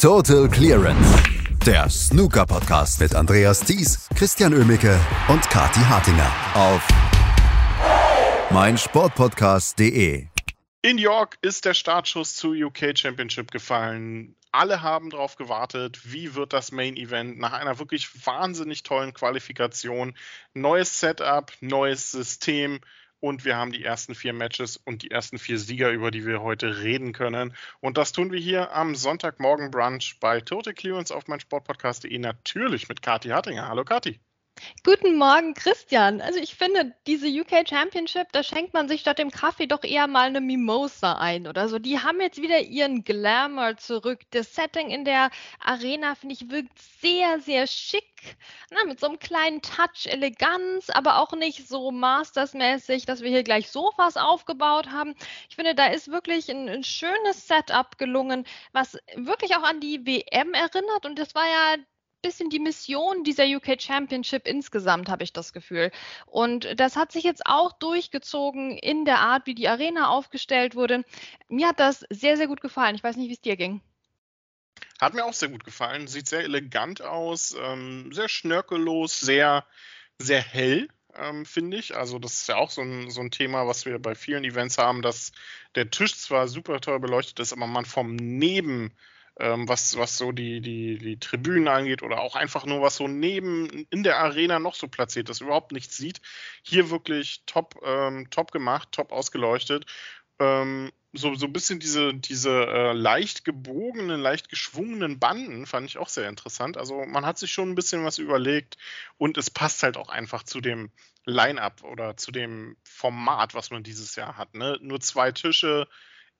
Total Clearance. Der Snooker-Podcast mit Andreas Thies, Christian Ömicke und Kati Hartinger auf meinsportpodcast.de. In York ist der Startschuss zu UK Championship gefallen. Alle haben darauf gewartet, wie wird das Main Event nach einer wirklich wahnsinnig tollen Qualifikation. Neues Setup, neues System, und wir haben die ersten vier Matches und die ersten vier Sieger, über die wir heute reden können. Und das tun wir hier am Sonntagmorgen Brunch bei Total Clearance auf meinsportpodcast.de natürlich mit Kati Hartinger. Hallo Kati. Guten Morgen, Christian. Also ich finde, diese UK Championship, da schenkt man sich statt dem Kaffee doch eher mal eine Mimosa ein oder so. Die haben jetzt wieder ihren Glamour zurück. Das Setting in der Arena, finde ich, wirkt sehr, sehr schick. Na, mit so einem kleinen Touch Eleganz, aber auch nicht so mastersmäßig, dass wir hier gleich Sofas aufgebaut haben. Ich finde, da ist wirklich ein, ein schönes Setup gelungen, was wirklich auch an die WM erinnert. Und das war ja bisschen die Mission dieser UK Championship insgesamt, habe ich das Gefühl. Und das hat sich jetzt auch durchgezogen in der Art, wie die Arena aufgestellt wurde. Mir hat das sehr, sehr gut gefallen. Ich weiß nicht, wie es dir ging. Hat mir auch sehr gut gefallen. Sieht sehr elegant aus, ähm, sehr schnörkellos, sehr, sehr hell. Ähm, finde ich. Also das ist ja auch so ein, so ein Thema, was wir bei vielen Events haben, dass der Tisch zwar super toll beleuchtet ist, aber man vom Neben ähm, was, was so die, die, die Tribünen angeht oder auch einfach nur was so neben in der Arena noch so platziert ist, überhaupt nichts sieht. Hier wirklich top, ähm, top gemacht, top ausgeleuchtet. Ähm, so, so ein bisschen diese, diese äh, leicht gebogenen, leicht geschwungenen Banden fand ich auch sehr interessant. Also man hat sich schon ein bisschen was überlegt und es passt halt auch einfach zu dem Line-up oder zu dem Format, was man dieses Jahr hat. Ne? Nur zwei Tische,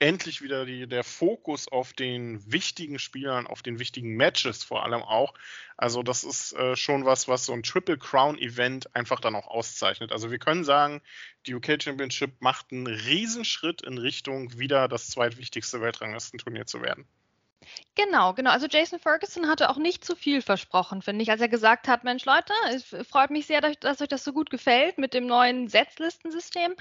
endlich wieder die, der Fokus auf den wichtigen Spielern, auf den wichtigen Matches vor allem auch. Also das ist äh, schon was, was so ein Triple Crown Event einfach dann auch auszeichnet. Also wir können sagen, die UK Championship macht einen Riesenschritt in Richtung wieder das zweitwichtigste Weltranglistenturnier zu werden. Genau, genau. Also Jason Ferguson hatte auch nicht zu viel versprochen, finde ich, als er gesagt hat, Mensch Leute, es freut mich sehr, dass euch das so gut gefällt mit dem neuen Setzlistensystem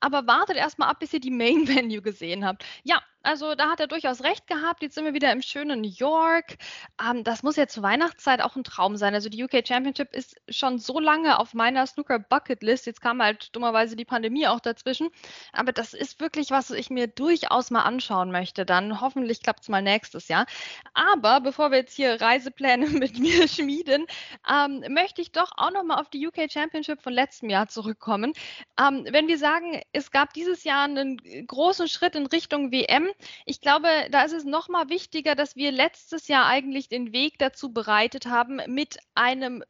aber wartet erstmal ab, bis ihr die Main Venue gesehen habt. Ja, also da hat er durchaus recht gehabt. Jetzt sind wir wieder im schönen New York. Ähm, das muss ja zur Weihnachtszeit auch ein Traum sein. Also die UK Championship ist schon so lange auf meiner Snooker Bucket List. Jetzt kam halt dummerweise die Pandemie auch dazwischen. Aber das ist wirklich was, was ich mir durchaus mal anschauen möchte. Dann hoffentlich klappt es mal nächstes Jahr. Aber bevor wir jetzt hier Reisepläne mit mir schmieden, ähm, möchte ich doch auch nochmal auf die UK Championship von letztem Jahr zurückkommen. Ähm, wenn wir sagen, es gab dieses Jahr einen großen Schritt in Richtung WM, ich glaube, da ist es nochmal wichtiger, dass wir letztes Jahr eigentlich den Weg dazu bereitet haben, mit einem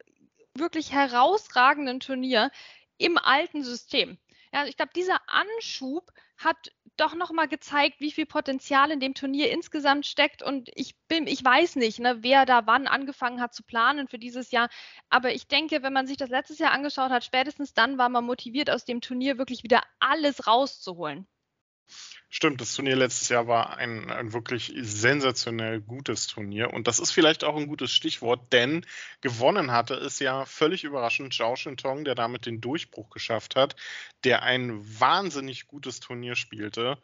wirklich herausragenden Turnier im alten System. Ja, ich glaube, dieser Anschub hat doch nochmal gezeigt, wie viel Potenzial in dem Turnier insgesamt steckt. Und ich bin, ich weiß nicht, ne, wer da wann angefangen hat zu planen für dieses Jahr. Aber ich denke, wenn man sich das letztes Jahr angeschaut hat, spätestens dann war man motiviert, aus dem Turnier wirklich wieder alles rauszuholen. Stimmt, das Turnier letztes Jahr war ein, ein, wirklich sensationell gutes Turnier. Und das ist vielleicht auch ein gutes Stichwort, denn gewonnen hatte es ja völlig überraschend Zhao Shintong, der damit den Durchbruch geschafft hat, der ein wahnsinnig gutes Turnier spielte.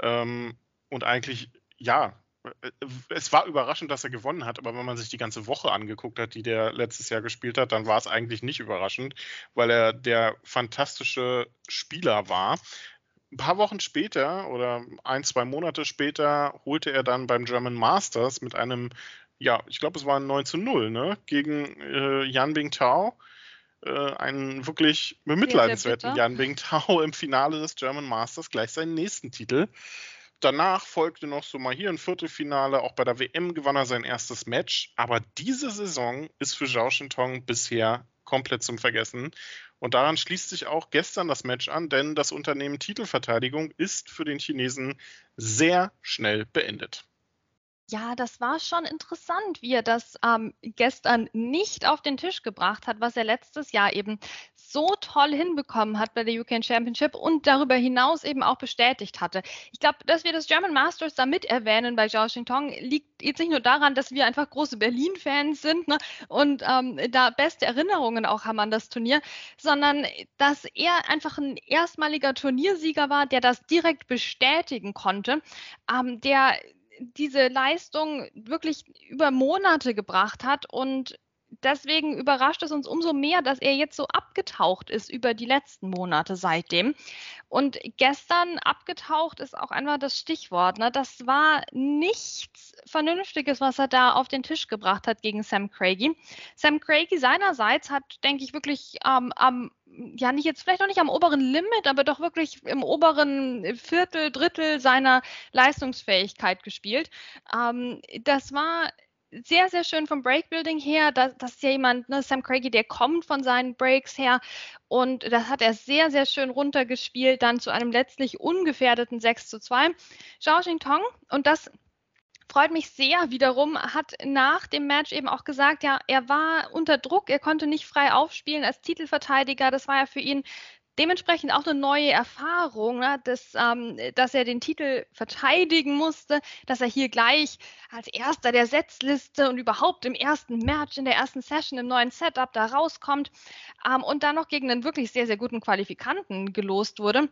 Ähm, und eigentlich, ja, äh, es war überraschend, dass er gewonnen hat, aber wenn man sich die ganze Woche angeguckt hat, die der letztes Jahr gespielt hat, dann war es eigentlich nicht überraschend, weil er der fantastische Spieler war ein paar Wochen später oder ein, zwei Monate später holte er dann beim German Masters mit einem, ja, ich glaube, es war ein 9 zu 0, ne, gegen äh, Yan Bingtao. Äh, einen wirklich bemitleidenswerten Yan Bingtao im Finale des German Masters gleich seinen nächsten Titel. Danach folgte noch so mal hier ein Viertelfinale. Auch bei der WM gewann er sein erstes Match. Aber diese Saison ist für Zhao Shintong bisher komplett zum Vergessen. Und daran schließt sich auch gestern das Match an, denn das Unternehmen Titelverteidigung ist für den Chinesen sehr schnell beendet. Ja, das war schon interessant, wie er das ähm, gestern nicht auf den Tisch gebracht hat, was er letztes Jahr eben so toll hinbekommen hat bei der UK Championship und darüber hinaus eben auch bestätigt hatte. Ich glaube, dass wir das German Masters da mit erwähnen bei Zhao Xintong liegt jetzt nicht nur daran, dass wir einfach große Berlin-Fans sind ne, und ähm, da beste Erinnerungen auch haben an das Turnier, sondern dass er einfach ein erstmaliger Turniersieger war, der das direkt bestätigen konnte, ähm, der diese Leistung wirklich über Monate gebracht hat und deswegen überrascht es uns umso mehr, dass er jetzt so abgetaucht ist über die letzten Monate seitdem. Und gestern abgetaucht ist auch einfach das Stichwort. Ne? Das war nichts Vernünftiges, was er da auf den Tisch gebracht hat gegen Sam Craigie. Sam Craigie seinerseits hat, denke ich, wirklich ähm, am ja nicht jetzt vielleicht noch nicht am oberen Limit, aber doch wirklich im oberen Viertel, Drittel seiner Leistungsfähigkeit gespielt. Ähm, das war sehr, sehr schön vom Breakbuilding her. Das, das ist ja jemand, ne, Sam Craigie, der kommt von seinen Breaks her und das hat er sehr, sehr schön runtergespielt, dann zu einem letztlich ungefährdeten 6 zu 2. Zhao Tong und das freut mich sehr wiederum, hat nach dem Match eben auch gesagt, ja, er war unter Druck, er konnte nicht frei aufspielen als Titelverteidiger. Das war ja für ihn dementsprechend auch eine neue Erfahrung, ne, dass, ähm, dass er den Titel verteidigen musste, dass er hier gleich als erster der Setzliste und überhaupt im ersten Match, in der ersten Session, im neuen Setup da rauskommt ähm, und dann noch gegen einen wirklich sehr, sehr guten Qualifikanten gelost wurde.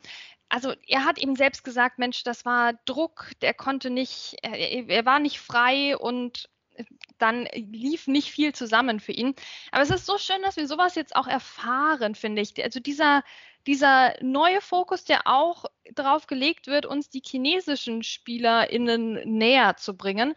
Also er hat eben selbst gesagt, Mensch, das war Druck, der konnte nicht, er, er war nicht frei und dann lief nicht viel zusammen für ihn. Aber es ist so schön, dass wir sowas jetzt auch erfahren, finde ich. Also dieser, dieser neue Fokus, der auch darauf gelegt wird, uns die chinesischen SpielerInnen näher zu bringen,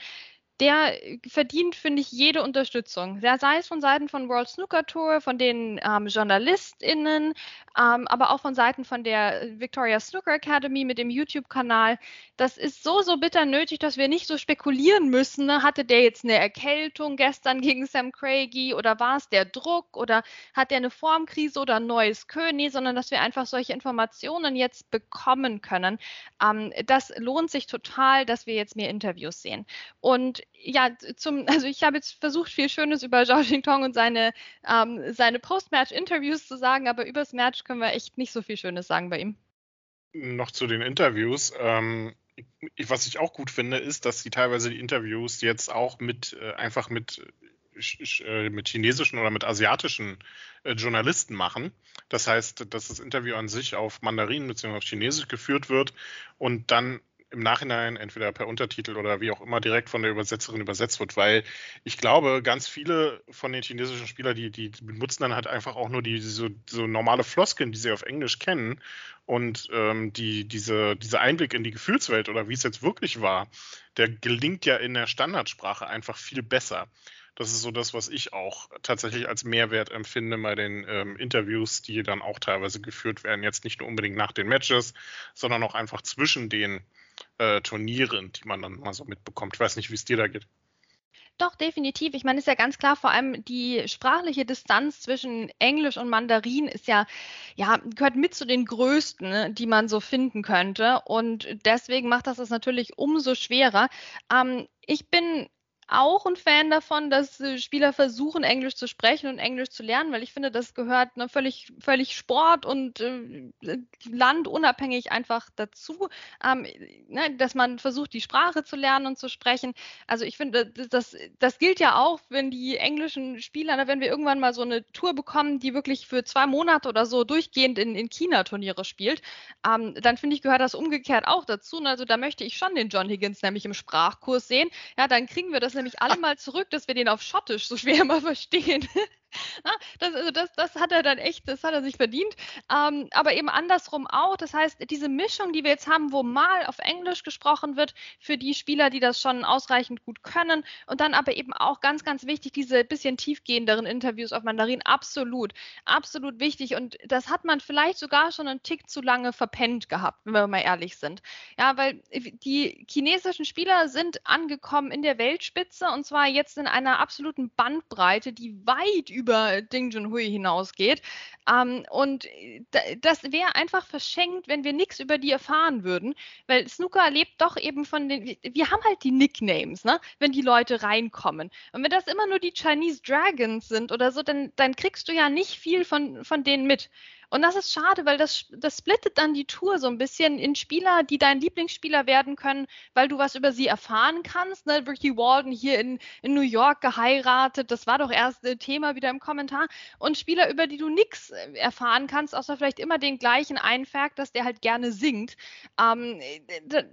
der verdient, finde ich, jede Unterstützung. Ja, sei es von Seiten von World Snooker Tour, von den ähm, JournalistInnen, ähm, aber auch von Seiten von der Victoria Snooker Academy mit dem YouTube-Kanal. Das ist so, so bitter nötig, dass wir nicht so spekulieren müssen. Ne? Hatte der jetzt eine Erkältung gestern gegen Sam Craigie oder war es der Druck oder hat der eine Formkrise oder ein neues König, sondern dass wir einfach solche Informationen jetzt bekommen können. Ähm, das lohnt sich total, dass wir jetzt mehr Interviews sehen. Und ja, zum, also ich habe jetzt versucht, viel Schönes über Zhao Xingtong und seine, ähm, seine Post-Match-Interviews zu sagen, aber übers Match können wir echt nicht so viel Schönes sagen bei ihm. Noch zu den Interviews. Ähm, was ich auch gut finde, ist, dass sie teilweise die Interviews jetzt auch mit äh, einfach mit äh, mit chinesischen oder mit asiatischen äh, Journalisten machen. Das heißt, dass das Interview an sich auf Mandarin bzw. auf Chinesisch geführt wird und dann im Nachhinein entweder per Untertitel oder wie auch immer direkt von der Übersetzerin übersetzt wird, weil ich glaube, ganz viele von den chinesischen Spielern, die, die benutzen dann halt einfach auch nur die so, so normale Floskeln, die sie auf Englisch kennen und ähm, die, diese, dieser Einblick in die Gefühlswelt oder wie es jetzt wirklich war, der gelingt ja in der Standardsprache einfach viel besser. Das ist so das, was ich auch tatsächlich als Mehrwert empfinde bei den ähm, Interviews, die dann auch teilweise geführt werden. Jetzt nicht nur unbedingt nach den Matches, sondern auch einfach zwischen den äh, Turnieren, die man dann mal so mitbekommt. Ich weiß nicht, wie es dir da geht. Doch, definitiv. Ich meine, ist ja ganz klar, vor allem die sprachliche Distanz zwischen Englisch und Mandarin ist ja, ja, gehört mit zu den größten, ne, die man so finden könnte. Und deswegen macht das es natürlich umso schwerer. Ähm, ich bin auch ein Fan davon, dass äh, Spieler versuchen, Englisch zu sprechen und Englisch zu lernen, weil ich finde, das gehört ne, völlig, völlig Sport und äh, landunabhängig einfach dazu, ähm, ne, dass man versucht, die Sprache zu lernen und zu sprechen. Also ich finde, das, das gilt ja auch, wenn die englischen Spieler, ne, wenn wir irgendwann mal so eine Tour bekommen, die wirklich für zwei Monate oder so durchgehend in, in China Turniere spielt, ähm, dann finde ich, gehört das umgekehrt auch dazu. Also da möchte ich schon den John Higgins nämlich im Sprachkurs sehen. Ja, dann kriegen wir das nämlich alle mal zurück, dass wir den auf Schottisch so schwer mal verstehen. das, also das, das hat er dann echt, das hat er sich verdient. Ähm, aber eben andersrum auch. Das heißt, diese Mischung, die wir jetzt haben, wo mal auf Englisch gesprochen wird, für die Spieler, die das schon ausreichend gut können. Und dann aber eben auch ganz, ganz wichtig, diese bisschen tiefgehenderen Interviews auf Mandarin. Absolut, absolut wichtig. Und das hat man vielleicht sogar schon einen Tick zu lange verpennt gehabt, wenn wir mal ehrlich sind. Ja, weil die chinesischen Spieler sind angekommen in der Weltspitze und zwar jetzt in einer absoluten Bandbreite, die weit über über Ding Junhui hinausgeht. Ähm, und das wäre einfach verschenkt, wenn wir nichts über die erfahren würden, weil Snooker lebt doch eben von den, wir haben halt die Nicknames, ne? wenn die Leute reinkommen. Und wenn das immer nur die Chinese Dragons sind oder so, dann, dann kriegst du ja nicht viel von, von denen mit. Und das ist schade, weil das, das splittet dann die Tour so ein bisschen in Spieler, die dein Lieblingsspieler werden können, weil du was über sie erfahren kannst. Ne? Ricky Walden hier in, in New York geheiratet, das war doch erst ein Thema wieder im Kommentar. Und Spieler, über die du nichts äh, erfahren kannst, außer vielleicht immer den gleichen Fact, dass der halt gerne singt. Ähm,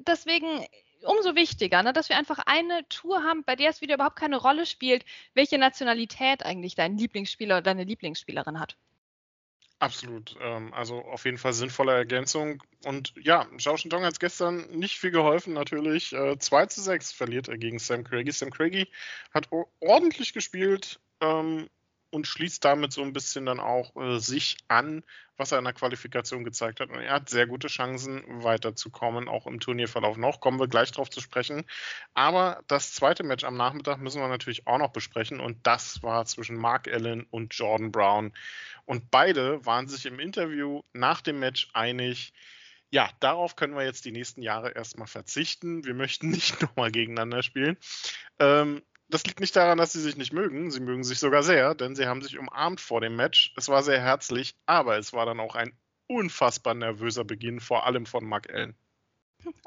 deswegen umso wichtiger, ne, dass wir einfach eine Tour haben, bei der es wieder überhaupt keine Rolle spielt, welche Nationalität eigentlich dein Lieblingsspieler oder deine Lieblingsspielerin hat. Absolut. Ähm, also auf jeden Fall sinnvolle Ergänzung. Und ja, Zhao Shintong hat es gestern nicht viel geholfen, natürlich. Äh, 2 zu 6 verliert er gegen Sam Craigie. Sam Craigie hat ordentlich gespielt, ähm, und schließt damit so ein bisschen dann auch äh, sich an, was er in der Qualifikation gezeigt hat. Und er hat sehr gute Chancen, weiterzukommen, auch im Turnierverlauf noch. Kommen wir gleich drauf zu sprechen. Aber das zweite Match am Nachmittag müssen wir natürlich auch noch besprechen. Und das war zwischen Mark Allen und Jordan Brown. Und beide waren sich im Interview nach dem Match einig, ja, darauf können wir jetzt die nächsten Jahre erstmal verzichten. Wir möchten nicht nochmal gegeneinander spielen. Ähm, das liegt nicht daran, dass sie sich nicht mögen. Sie mögen sich sogar sehr, denn sie haben sich umarmt vor dem Match. Es war sehr herzlich, aber es war dann auch ein unfassbar nervöser Beginn, vor allem von Mark Allen.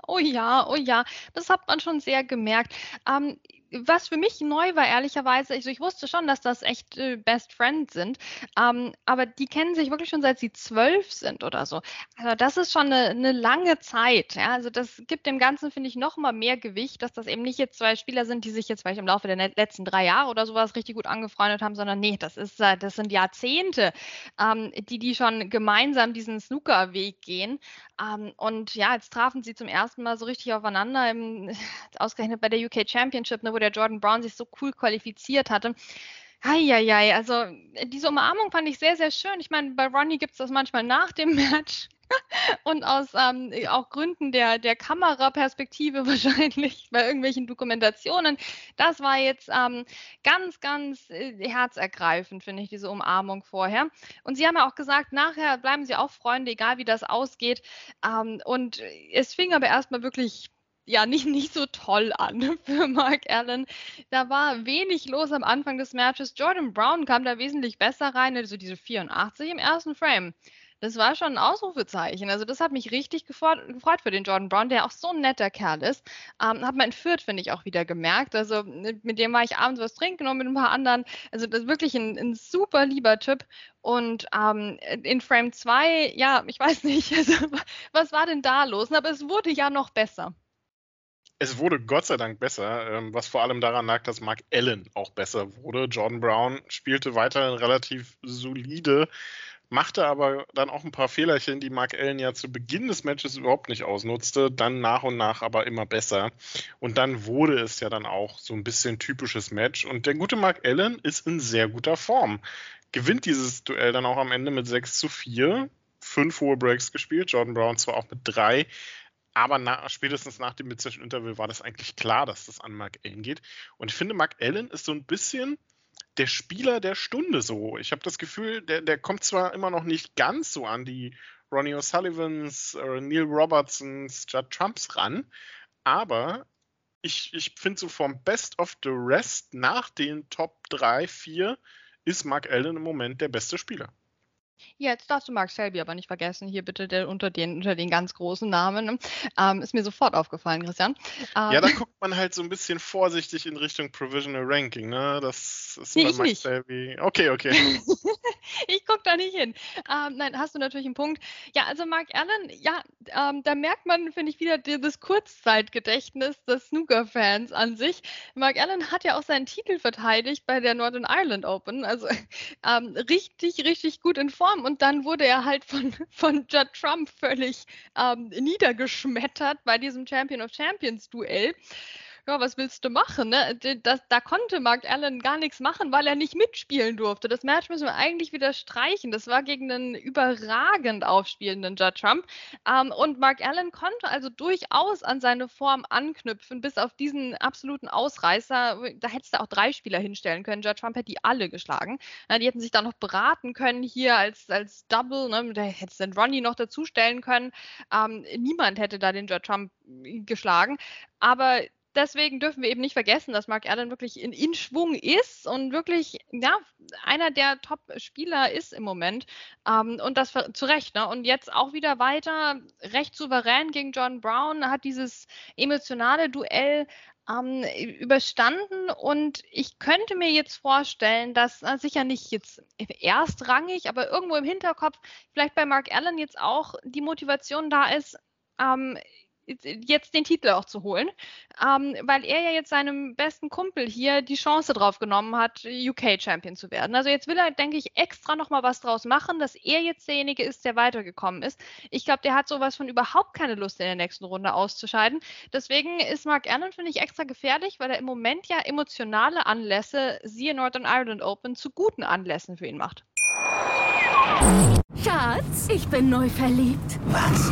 Oh ja, oh ja, das hat man schon sehr gemerkt. Ähm, was für mich neu war, ehrlicherweise, also ich wusste schon, dass das echt äh, Best Friends sind, ähm, aber die kennen sich wirklich schon seit sie zwölf sind oder so. Also das ist schon eine, eine lange Zeit. Ja? Also das gibt dem Ganzen, finde ich, noch mal mehr Gewicht, dass das eben nicht jetzt zwei Spieler sind, die sich jetzt vielleicht im Laufe der letzten drei Jahre oder sowas richtig gut angefreundet haben, sondern nee, das ist, äh, das sind Jahrzehnte, ähm, die die schon gemeinsam diesen Snooker-Weg gehen. Ähm, und ja, jetzt trafen sie zum ersten Mal so richtig aufeinander, im, ausgerechnet bei der UK Championship, ne, wo der Jordan Brown sich so cool qualifiziert hatte. Eieiei, also äh, diese Umarmung fand ich sehr, sehr schön. Ich meine, bei Ronnie gibt es das manchmal nach dem Match. Und aus ähm, auch Gründen der, der Kameraperspektive wahrscheinlich bei irgendwelchen Dokumentationen. Das war jetzt ähm, ganz, ganz äh, herzergreifend, finde ich, diese Umarmung vorher. Und Sie haben ja auch gesagt, nachher bleiben Sie auch Freunde, egal wie das ausgeht. Ähm, und es fing aber erstmal wirklich ja nicht, nicht so toll an für Mark Allen. Da war wenig los am Anfang des Matches. Jordan Brown kam da wesentlich besser rein, also diese 84 im ersten Frame. Das war schon ein Ausrufezeichen. Also das hat mich richtig gefreut, für den Jordan Brown, der auch so ein netter Kerl ist. Ähm, hat man in Fürth, finde ich, auch wieder gemerkt. Also mit dem war ich abends was trinken und mit ein paar anderen. Also das ist wirklich ein, ein super lieber Typ. Und ähm, in Frame 2, ja, ich weiß nicht, also, was war denn da los? Aber es wurde ja noch besser. Es wurde Gott sei Dank besser, ähm, was vor allem daran lag, dass Mark Allen auch besser wurde. Jordan Brown spielte weiterhin relativ solide, machte aber dann auch ein paar Fehlerchen, die Mark Allen ja zu Beginn des Matches überhaupt nicht ausnutzte, dann nach und nach aber immer besser. Und dann wurde es ja dann auch so ein bisschen typisches Match. Und der gute Mark Allen ist in sehr guter Form. Gewinnt dieses Duell dann auch am Ende mit 6 zu 4. Fünf hohe Breaks gespielt, Jordan Brown zwar auch mit drei, aber nach, spätestens nach dem Mid-Session Interview war das eigentlich klar, dass das an Mark Allen geht. Und ich finde, Mark Allen ist so ein bisschen der Spieler der Stunde so. Ich habe das Gefühl, der, der kommt zwar immer noch nicht ganz so an die Ronnie O'Sullivans, äh, Neil Robertsons, Judd Trumps ran, aber ich, ich finde so vom Best of the Rest nach den Top 3, 4 ist Mark Allen im Moment der beste Spieler. Jetzt darfst du Mark Selby aber nicht vergessen, hier bitte der, unter, den, unter den ganz großen Namen. Ähm, ist mir sofort aufgefallen, Christian. Ähm, ja, da guckt man halt so ein bisschen vorsichtig in Richtung Provisional Ranking, ne? Das ist nee, bei Mark nicht. Selby. Okay, okay. da nicht hin. Ähm, nein, hast du natürlich einen Punkt. Ja, also Mark Allen, ja, ähm, da merkt man, finde ich, wieder das Kurzzeitgedächtnis des Snooker-Fans an sich. Mark Allen hat ja auch seinen Titel verteidigt bei der Northern Ireland Open. Also ähm, richtig, richtig gut in Form Form und dann wurde er halt von, von Judd Trump völlig ähm, niedergeschmettert bei diesem Champion of Champions Duell ja, was willst du machen? Ne? Das, da konnte Mark Allen gar nichts machen, weil er nicht mitspielen durfte. Das Match müssen wir eigentlich wieder streichen. Das war gegen einen überragend aufspielenden Judd Trump. Ähm, und Mark Allen konnte also durchaus an seine Form anknüpfen, bis auf diesen absoluten Ausreißer. Da hättest du auch drei Spieler hinstellen können. Judd Trump hätte die alle geschlagen. Ja, die hätten sich dann noch beraten können hier als, als Double. Ne? Da hättest du den Ronnie noch dazustellen können. Ähm, niemand hätte da den Judd Trump geschlagen. Aber deswegen dürfen wir eben nicht vergessen, dass Mark Allen wirklich in, in Schwung ist und wirklich ja, einer der Top-Spieler ist im Moment. Ähm, und das zu Recht. Ne? Und jetzt auch wieder weiter, recht souverän gegen John Brown, hat dieses emotionale Duell ähm, überstanden und ich könnte mir jetzt vorstellen, dass äh, sicher nicht jetzt erstrangig, aber irgendwo im Hinterkopf vielleicht bei Mark Allen jetzt auch die Motivation da ist, ähm, jetzt den Titel auch zu holen, ähm, weil er ja jetzt seinem besten Kumpel hier die Chance drauf genommen hat, UK-Champion zu werden. Also jetzt will er, denke ich, extra nochmal was draus machen, dass er jetzt derjenige ist, der weitergekommen ist. Ich glaube, der hat sowas von überhaupt keine Lust, in der nächsten Runde auszuscheiden. Deswegen ist Mark Allen, finde ich, extra gefährlich, weil er im Moment ja emotionale Anlässe, siehe Northern Ireland Open, zu guten Anlässen für ihn macht. Schatz, ich bin neu verliebt. Was?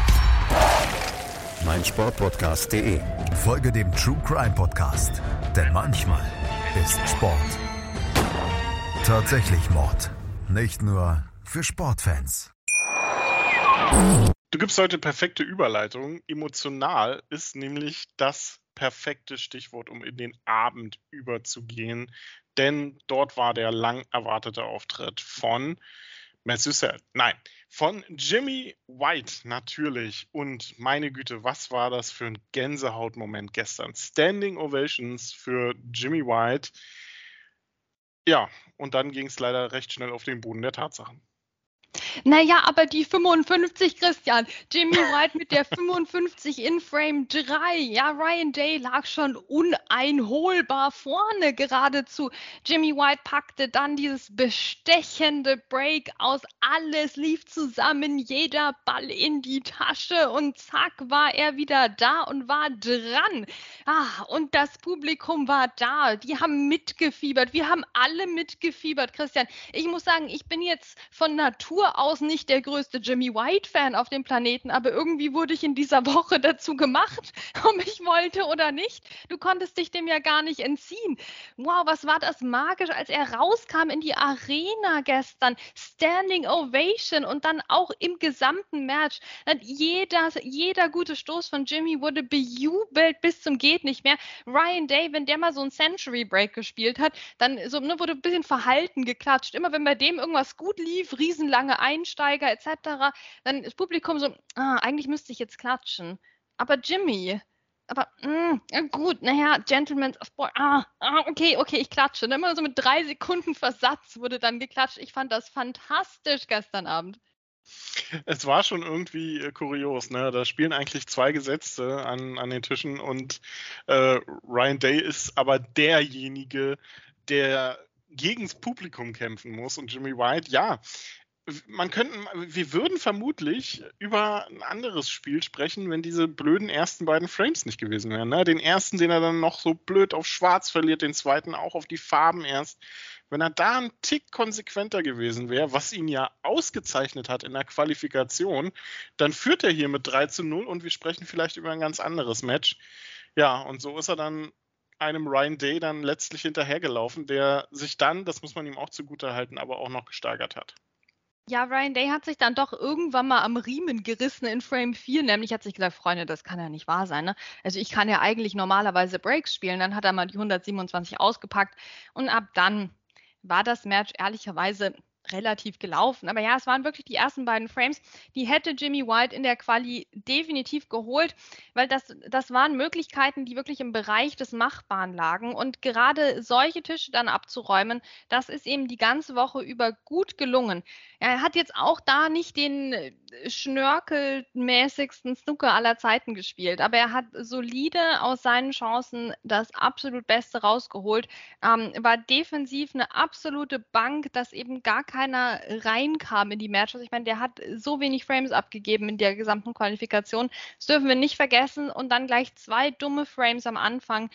meinsportpodcast.de. Folge dem True Crime Podcast, denn manchmal ist Sport tatsächlich Mord. Nicht nur für Sportfans. Du gibst heute perfekte Überleitung. Emotional ist nämlich das perfekte Stichwort, um in den Abend überzugehen. Denn dort war der lang erwartete Auftritt von Messuset. Nein, von Jimmy White natürlich. Und meine Güte, was war das für ein Gänsehautmoment gestern? Standing Ovations für Jimmy White. Ja, und dann ging es leider recht schnell auf den Boden der Tatsachen. Naja, aber die 55, Christian. Jimmy White mit der 55 in Frame 3. Ja, Ryan Day lag schon uneinholbar vorne geradezu. Jimmy White packte dann dieses bestechende Break aus. Alles lief zusammen, jeder Ball in die Tasche und zack war er wieder da und war dran. Ah, und das Publikum war da. Die haben mitgefiebert. Wir haben alle mitgefiebert, Christian. Ich muss sagen, ich bin jetzt von Natur aus nicht der größte Jimmy White-Fan auf dem Planeten, aber irgendwie wurde ich in dieser Woche dazu gemacht, ob ich wollte oder nicht. Du konntest dich dem ja gar nicht entziehen. Wow, was war das magisch, als er rauskam in die Arena gestern. Standing Ovation und dann auch im gesamten Match. Jeder, jeder gute Stoß von Jimmy wurde bejubelt bis zum geht nicht mehr. Ryan Day, wenn der mal so ein Century Break gespielt hat, dann so, ne, wurde ein bisschen verhalten geklatscht. Immer wenn bei dem irgendwas gut lief, riesenlange Einsteiger etc., dann das Publikum so, ah, eigentlich müsste ich jetzt klatschen. Aber Jimmy, aber mh, mm, gut, naja, Gentleman's Sport, ah, ah, okay, okay, ich klatsche. Immer so mit drei Sekunden Versatz wurde dann geklatscht. Ich fand das fantastisch gestern Abend. Es war schon irgendwie äh, kurios, ne? Da spielen eigentlich zwei Gesetzte an, an den Tischen und äh, Ryan Day ist aber derjenige, der gegens Publikum kämpfen muss und Jimmy White, ja, man könnte, wir würden vermutlich über ein anderes Spiel sprechen, wenn diese blöden ersten beiden Frames nicht gewesen wären. Ne? Den ersten, den er dann noch so blöd auf Schwarz verliert, den zweiten auch auf die Farben erst. Wenn er da ein Tick konsequenter gewesen wäre, was ihn ja ausgezeichnet hat in der Qualifikation, dann führt er hier mit 3 zu 0 und wir sprechen vielleicht über ein ganz anderes Match. Ja, und so ist er dann einem Ryan Day dann letztlich hinterhergelaufen, der sich dann, das muss man ihm auch zugute halten, aber auch noch gesteigert hat. Ja, Ryan Day hat sich dann doch irgendwann mal am Riemen gerissen in Frame 4. Nämlich hat sich gesagt, Freunde, das kann ja nicht wahr sein. Ne? Also ich kann ja eigentlich normalerweise Breaks spielen. Dann hat er mal die 127 ausgepackt. Und ab dann war das Match ehrlicherweise relativ gelaufen. Aber ja, es waren wirklich die ersten beiden Frames, die hätte Jimmy White in der Quali definitiv geholt, weil das, das waren Möglichkeiten, die wirklich im Bereich des Machbaren lagen. Und gerade solche Tische dann abzuräumen, das ist ihm die ganze Woche über gut gelungen. Er hat jetzt auch da nicht den äh, schnörkelmäßigsten Snooker aller Zeiten gespielt, aber er hat solide aus seinen Chancen das absolut Beste rausgeholt, ähm, war defensiv eine absolute Bank, dass eben gar keiner reinkam in die Matches. Ich meine, der hat so wenig Frames abgegeben in der gesamten Qualifikation. Das dürfen wir nicht vergessen. Und dann gleich zwei dumme Frames am Anfang.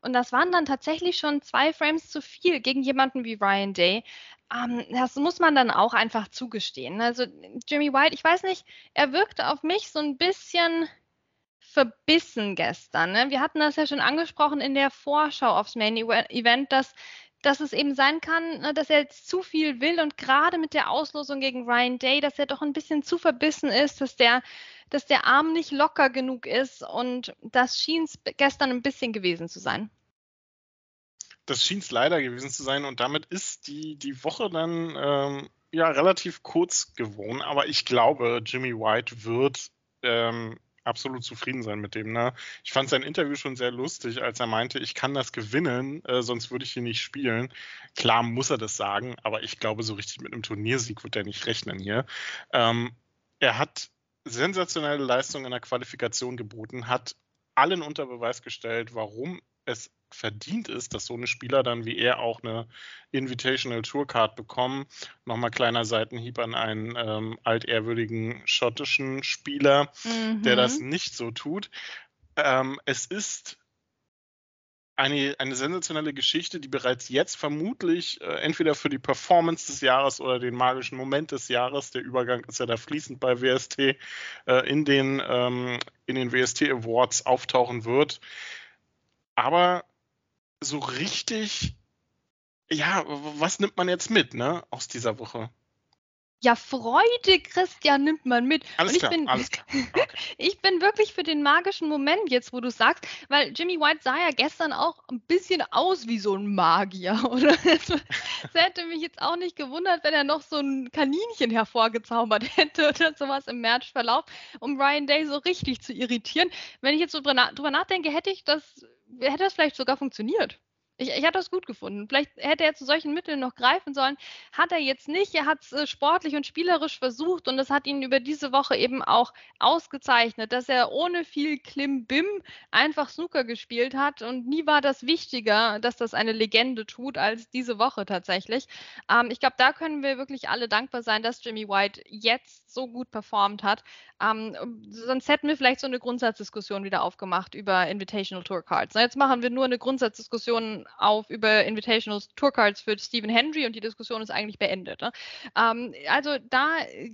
Und das waren dann tatsächlich schon zwei Frames zu viel gegen jemanden wie Ryan Day. Ähm, das muss man dann auch einfach zugestehen. Also Jimmy White, ich weiß nicht, er wirkte auf mich so ein bisschen verbissen gestern. Ne? Wir hatten das ja schon angesprochen in der Vorschau aufs Main Event, dass dass es eben sein kann, ne, dass er jetzt zu viel will und gerade mit der Auslosung gegen Ryan Day, dass er doch ein bisschen zu verbissen ist, dass der, dass der Arm nicht locker genug ist und das schien es gestern ein bisschen gewesen zu sein. Das schien es leider gewesen zu sein und damit ist die, die Woche dann ähm, ja relativ kurz geworden, aber ich glaube, Jimmy White wird ähm, absolut zufrieden sein mit dem. Ne? Ich fand sein Interview schon sehr lustig, als er meinte, ich kann das gewinnen, äh, sonst würde ich hier nicht spielen. Klar muss er das sagen, aber ich glaube, so richtig mit einem Turniersieg wird er nicht rechnen hier. Ähm, er hat sensationelle Leistungen in der Qualifikation geboten, hat allen unter Beweis gestellt, warum es verdient ist, dass so eine Spieler dann wie er auch eine Invitational Tour Card bekommen. Nochmal kleiner Seitenhieb an einen ähm, altehrwürdigen schottischen Spieler, mhm. der das mhm. nicht so tut. Ähm, es ist eine, eine sensationelle Geschichte, die bereits jetzt vermutlich äh, entweder für die Performance des Jahres oder den magischen Moment des Jahres, der Übergang ist ja da fließend bei WST, äh, in, den, ähm, in den WST Awards auftauchen wird. Aber so richtig, ja, was nimmt man jetzt mit, ne, aus dieser Woche? Ja, Freude, Christian, nimmt man mit. Alles und ich klar, bin, alles klar. Okay. ich bin wirklich für den magischen Moment jetzt, wo du sagst, weil Jimmy White sah ja gestern auch ein bisschen aus wie so ein Magier, oder? Es hätte mich jetzt auch nicht gewundert, wenn er noch so ein Kaninchen hervorgezaubert hätte oder sowas im Matchverlauf, um Ryan Day so richtig zu irritieren. Wenn ich jetzt so drüber nachdenke, hätte ich das, hätte das vielleicht sogar funktioniert. Ich, ich hatte das gut gefunden. Vielleicht hätte er zu solchen Mitteln noch greifen sollen. Hat er jetzt nicht. Er hat es äh, sportlich und spielerisch versucht und es hat ihn über diese Woche eben auch ausgezeichnet, dass er ohne viel Klimbim einfach Snooker gespielt hat und nie war das wichtiger, dass das eine Legende tut, als diese Woche tatsächlich. Ähm, ich glaube, da können wir wirklich alle dankbar sein, dass Jimmy White jetzt so gut performt hat. Ähm, sonst hätten wir vielleicht so eine Grundsatzdiskussion wieder aufgemacht über Invitational Tour Cards. jetzt machen wir nur eine Grundsatzdiskussion auf über Invitational Tourcards für Stephen Hendry und die Diskussion ist eigentlich beendet. Ne? Ähm, also da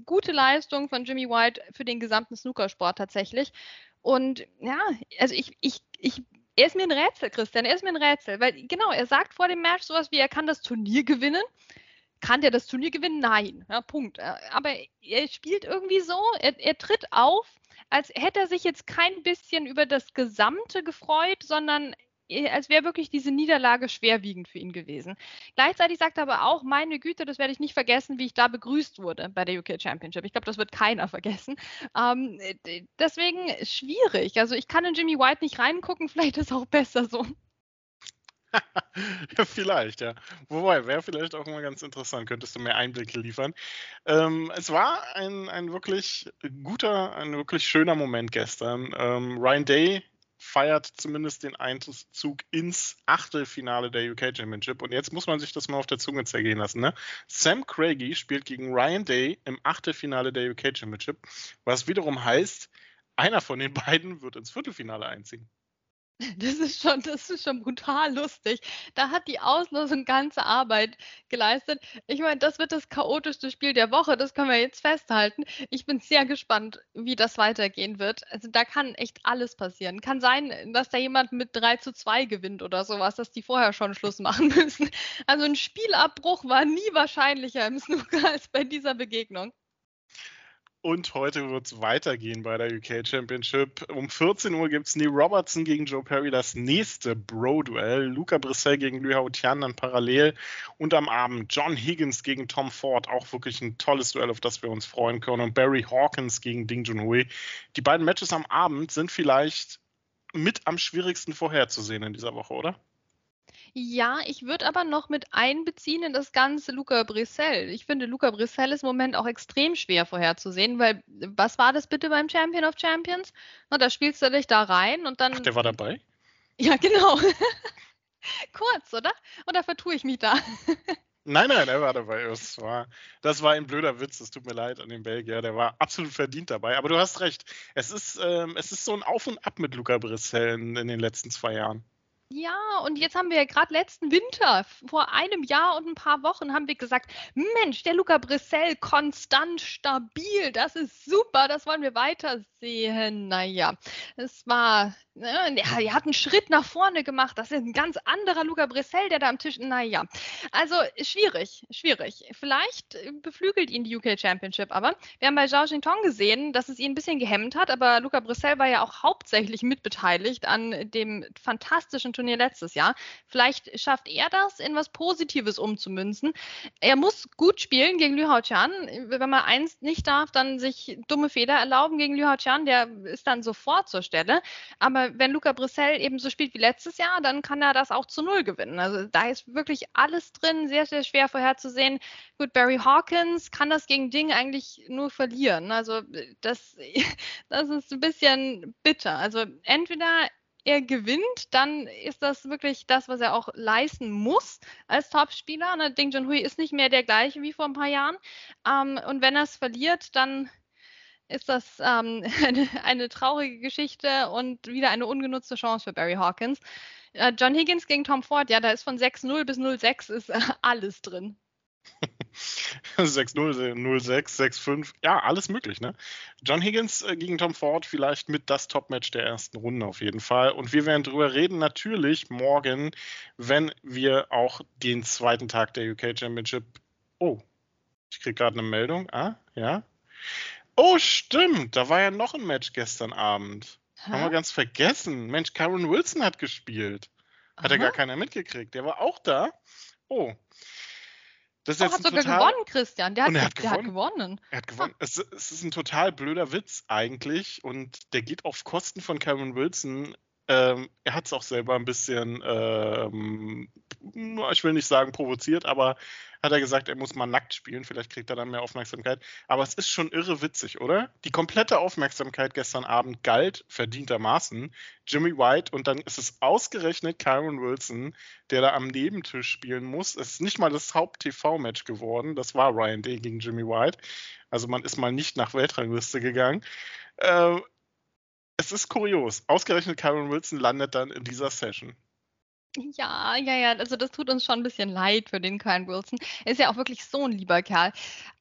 gute Leistung von Jimmy White für den gesamten Snookersport tatsächlich. Und ja, also ich, ich, ich er ist mir ein Rätsel, Christian. Er ist mir ein Rätsel, weil genau, er sagt vor dem Match sowas wie, er kann das Turnier gewinnen. Kann der das Turnier gewinnen? Nein. Ja, Punkt. Äh, aber er spielt irgendwie so, er, er tritt auf, als hätte er sich jetzt kein bisschen über das Gesamte gefreut, sondern äh, als wäre wirklich diese Niederlage schwerwiegend für ihn gewesen. Gleichzeitig sagt er aber auch, meine Güte, das werde ich nicht vergessen, wie ich da begrüßt wurde bei der UK Championship. Ich glaube, das wird keiner vergessen. Ähm, deswegen schwierig. Also ich kann in Jimmy White nicht reingucken, vielleicht ist es auch besser so. Ja, vielleicht, ja. Wobei, wäre vielleicht auch mal ganz interessant, könntest du mehr Einblicke liefern. Ähm, es war ein, ein wirklich guter, ein wirklich schöner Moment gestern. Ähm, Ryan Day feiert zumindest den Einzug ins Achtelfinale der UK Championship. Und jetzt muss man sich das mal auf der Zunge zergehen lassen. Ne? Sam Craigie spielt gegen Ryan Day im Achtelfinale der UK Championship, was wiederum heißt, einer von den beiden wird ins Viertelfinale einziehen. Das ist schon, das ist schon brutal lustig. Da hat die Auslosung ganze Arbeit geleistet. Ich meine, das wird das chaotischste Spiel der Woche, das können wir jetzt festhalten. Ich bin sehr gespannt, wie das weitergehen wird. Also da kann echt alles passieren. Kann sein, dass da jemand mit 3 zu 2 gewinnt oder sowas, dass die vorher schon Schluss machen müssen. Also ein Spielabbruch war nie wahrscheinlicher im Snooker als bei dieser Begegnung. Und heute wird es weitergehen bei der UK Championship. Um 14 Uhr gibt es Neil Robertson gegen Joe Perry, das nächste Bro-Duell. Luca Brissell gegen Liu Haotian dann parallel. Und am Abend John Higgins gegen Tom Ford. Auch wirklich ein tolles Duell, auf das wir uns freuen können. Und Barry Hawkins gegen Ding Junhui. Die beiden Matches am Abend sind vielleicht mit am schwierigsten vorherzusehen in dieser Woche, oder? Ja, ich würde aber noch mit einbeziehen in das Ganze Luca Brissell. Ich finde, Luca Brissell ist im Moment auch extrem schwer vorherzusehen, weil was war das bitte beim Champion of Champions? Na, da spielst du dich da rein und dann. Ach, der war dabei? Ja, genau. Kurz, oder? Oder vertue ich mich da? Nein, nein, er war dabei. Das war, das war ein blöder Witz. Es tut mir leid an den Belgier. Der war absolut verdient dabei. Aber du hast recht. Es ist, ähm, es ist so ein Auf und Ab mit Luca Brissell in, in den letzten zwei Jahren. Ja, und jetzt haben wir ja gerade letzten Winter, vor einem Jahr und ein paar Wochen, haben wir gesagt, Mensch, der Luca Brissell konstant stabil, das ist super, das wollen wir weitersehen. Naja, es war, ne, er hat einen Schritt nach vorne gemacht, das ist ein ganz anderer Luca Brissell, der da am Tisch, naja, also schwierig, schwierig. Vielleicht beflügelt ihn die UK Championship, aber wir haben bei Zhao Jingtong gesehen, dass es ihn ein bisschen gehemmt hat, aber Luca Brissell war ja auch hauptsächlich mitbeteiligt an dem fantastischen Turnier letztes Jahr. Vielleicht schafft er das, in was Positives umzumünzen. Er muss gut spielen gegen Liu Haoqian. Wenn man eins nicht darf, dann sich dumme Fehler erlauben gegen Liu Haoqian. Der ist dann sofort zur Stelle. Aber wenn Luca Brissell eben so spielt wie letztes Jahr, dann kann er das auch zu Null gewinnen. Also da ist wirklich alles drin, sehr, sehr schwer vorherzusehen. Gut, Barry Hawkins kann das gegen Ding eigentlich nur verlieren. Also das, das ist ein bisschen bitter. Also entweder er gewinnt, dann ist das wirklich das, was er auch leisten muss als Topspieler. Ne? Ding Junhui ist nicht mehr der gleiche wie vor ein paar Jahren. Ähm, und wenn er es verliert, dann ist das ähm, eine, eine, traurige Geschichte und wieder eine ungenutzte Chance für Barry Hawkins. Äh, John Higgins gegen Tom Ford, ja, da ist von 6-0 bis 0-6 ist äh, alles drin. 6-0, 0-6, 6-5, ja, alles möglich, ne? John Higgins äh, gegen Tom Ford vielleicht mit das Top-Match der ersten Runde auf jeden Fall. Und wir werden drüber reden, natürlich morgen, wenn wir auch den zweiten Tag der UK Championship. Oh, ich kriege gerade eine Meldung. Ah, ja. Oh, stimmt, da war ja noch ein Match gestern Abend. Hä? Haben wir ganz vergessen. Mensch, Karen Wilson hat gespielt. Hat Aha. ja gar keiner mitgekriegt. Der war auch da. Oh, das ist oh, hat sogar total... gewonnen, Christian. Der hat, er hat, der gewonnen. hat gewonnen. Er hat gewonnen. Es, es, ist ein total blöder Witz eigentlich und der geht auf Kosten von Cameron Wilson. Ähm, er hat es auch selber ein bisschen, ähm, ich will nicht sagen provoziert, aber hat er gesagt, er muss mal nackt spielen, vielleicht kriegt er dann mehr Aufmerksamkeit. Aber es ist schon irre witzig, oder? Die komplette Aufmerksamkeit gestern Abend galt verdientermaßen Jimmy White und dann ist es ausgerechnet Kyron Wilson, der da am Nebentisch spielen muss. Es ist nicht mal das Haupt-TV-Match geworden, das war Ryan Day gegen Jimmy White. Also man ist mal nicht nach Weltrangliste gegangen. Äh, es ist kurios. Ausgerechnet Kyron Wilson landet dann in dieser Session. Ja, ja, ja, also das tut uns schon ein bisschen leid für den Kyle Wilson. Er ist ja auch wirklich so ein lieber Kerl.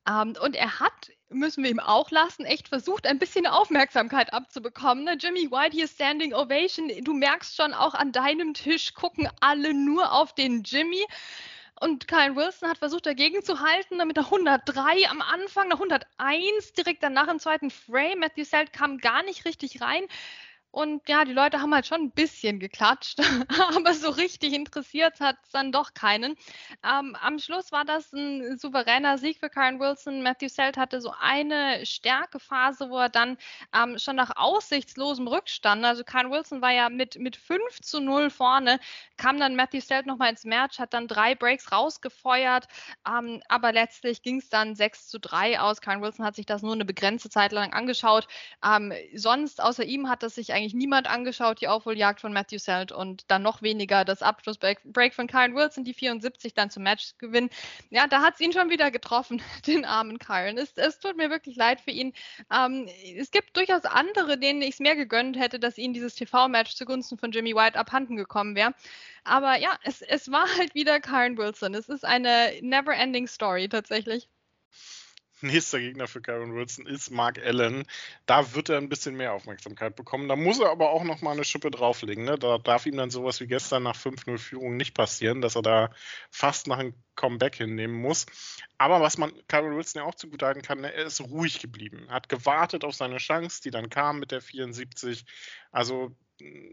Ähm, und er hat, müssen wir ihm auch lassen, echt versucht, ein bisschen Aufmerksamkeit abzubekommen. Ne? Jimmy White hier Standing Ovation. Du merkst schon, auch an deinem Tisch gucken alle nur auf den Jimmy. Und Kyle Wilson hat versucht, dagegen zu halten, mit der 103 am Anfang, der 101 direkt danach im zweiten Frame. Matthew Selt kam gar nicht richtig rein. Und ja, die Leute haben halt schon ein bisschen geklatscht, aber so richtig interessiert hat es dann doch keinen. Ähm, am Schluss war das ein souveräner Sieg für Karen Wilson. Matthew Selt hatte so eine Stärkephase, wo er dann ähm, schon nach aussichtslosem Rückstand, also Karen Wilson war ja mit, mit 5 zu 0 vorne, kam dann Matthew Selt nochmal ins Match, hat dann drei Breaks rausgefeuert, ähm, aber letztlich ging es dann 6 zu 3 aus. Karen Wilson hat sich das nur eine begrenzte Zeit lang angeschaut. Ähm, sonst, außer ihm, hat das sich eigentlich niemand angeschaut, die Aufholjagd von Matthew Selt und dann noch weniger das Abschlussbreak von Kyron Wilson, die 74 dann zum Match gewinnen. Ja, da hat es ihn schon wieder getroffen, den armen Kyron. Es, es tut mir wirklich leid für ihn. Ähm, es gibt durchaus andere, denen ich es mehr gegönnt hätte, dass ihnen dieses TV-Match zugunsten von Jimmy White abhanden gekommen wäre. Aber ja, es, es war halt wieder Kyron Wilson. Es ist eine never-ending Story tatsächlich. Nächster Gegner für Kyron Wilson ist Mark Allen. Da wird er ein bisschen mehr Aufmerksamkeit bekommen. Da muss er aber auch noch mal eine Schippe drauflegen. Ne? Da darf ihm dann sowas wie gestern nach 5-0 Führung nicht passieren, dass er da fast nach einem Comeback hinnehmen muss. Aber was man Kyron Wilson ja auch zugutehalten kann, ne? er ist ruhig geblieben. Hat gewartet auf seine Chance, die dann kam mit der 74. Also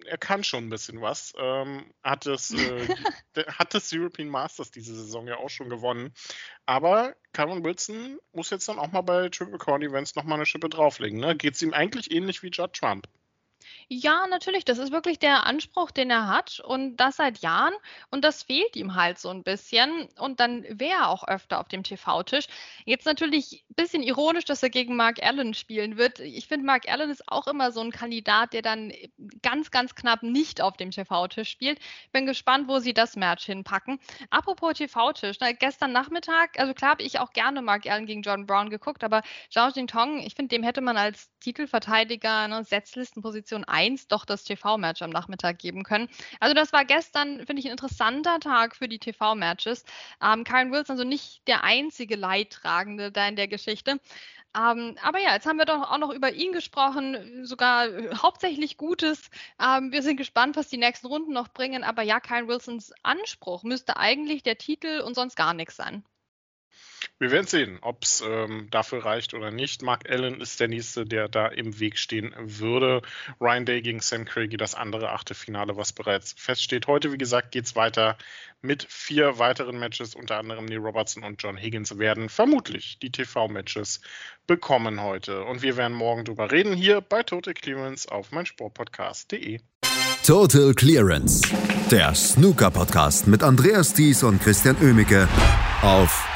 er kann schon ein bisschen was. Ähm, hat, das, äh, hat das European Masters diese Saison ja auch schon gewonnen. Aber Cameron Wilson muss jetzt dann auch mal bei Triple Crown Events nochmal eine Schippe drauflegen. Ne? Geht es ihm eigentlich ähnlich wie Judd Trump? Ja, natürlich. Das ist wirklich der Anspruch, den er hat und das seit Jahren. Und das fehlt ihm halt so ein bisschen. Und dann wäre er auch öfter auf dem TV-Tisch. Jetzt natürlich ein bisschen ironisch, dass er gegen Mark Allen spielen wird. Ich finde, Mark Allen ist auch immer so ein Kandidat, der dann ganz, ganz knapp nicht auf dem TV-Tisch spielt. Bin gespannt, wo sie das Match hinpacken. Apropos TV-Tisch, gestern Nachmittag, also klar habe ich auch gerne Mark Allen gegen Jordan Brown geguckt, aber Zhao Jingtong, ich finde, dem hätte man als Titelverteidiger, ne, Setzlistenposition 1, doch das TV-Match am Nachmittag geben können. Also das war gestern, finde ich, ein interessanter Tag für die TV-Matches. Ähm, Karen Wilson, also nicht der einzige Leidtragende da in der Geschichte. Ähm, aber ja, jetzt haben wir doch auch noch über ihn gesprochen, sogar hauptsächlich Gutes. Ähm, wir sind gespannt, was die nächsten Runden noch bringen. Aber ja, Kyle Wilsons Anspruch müsste eigentlich der Titel und sonst gar nichts sein. Wir werden sehen, ob es ähm, dafür reicht oder nicht. Mark Allen ist der Nächste, der da im Weg stehen würde. Ryan Day gegen Sam Craigie, das andere achte Finale, was bereits feststeht. Heute, wie gesagt, geht es weiter mit vier weiteren Matches. Unter anderem Neil Robertson und John Higgins werden vermutlich die TV-Matches bekommen heute. Und wir werden morgen drüber reden hier bei Total Clearance auf meinsportpodcast.de. Total Clearance, der Snooker-Podcast mit Andreas Thies und Christian Oemicke auf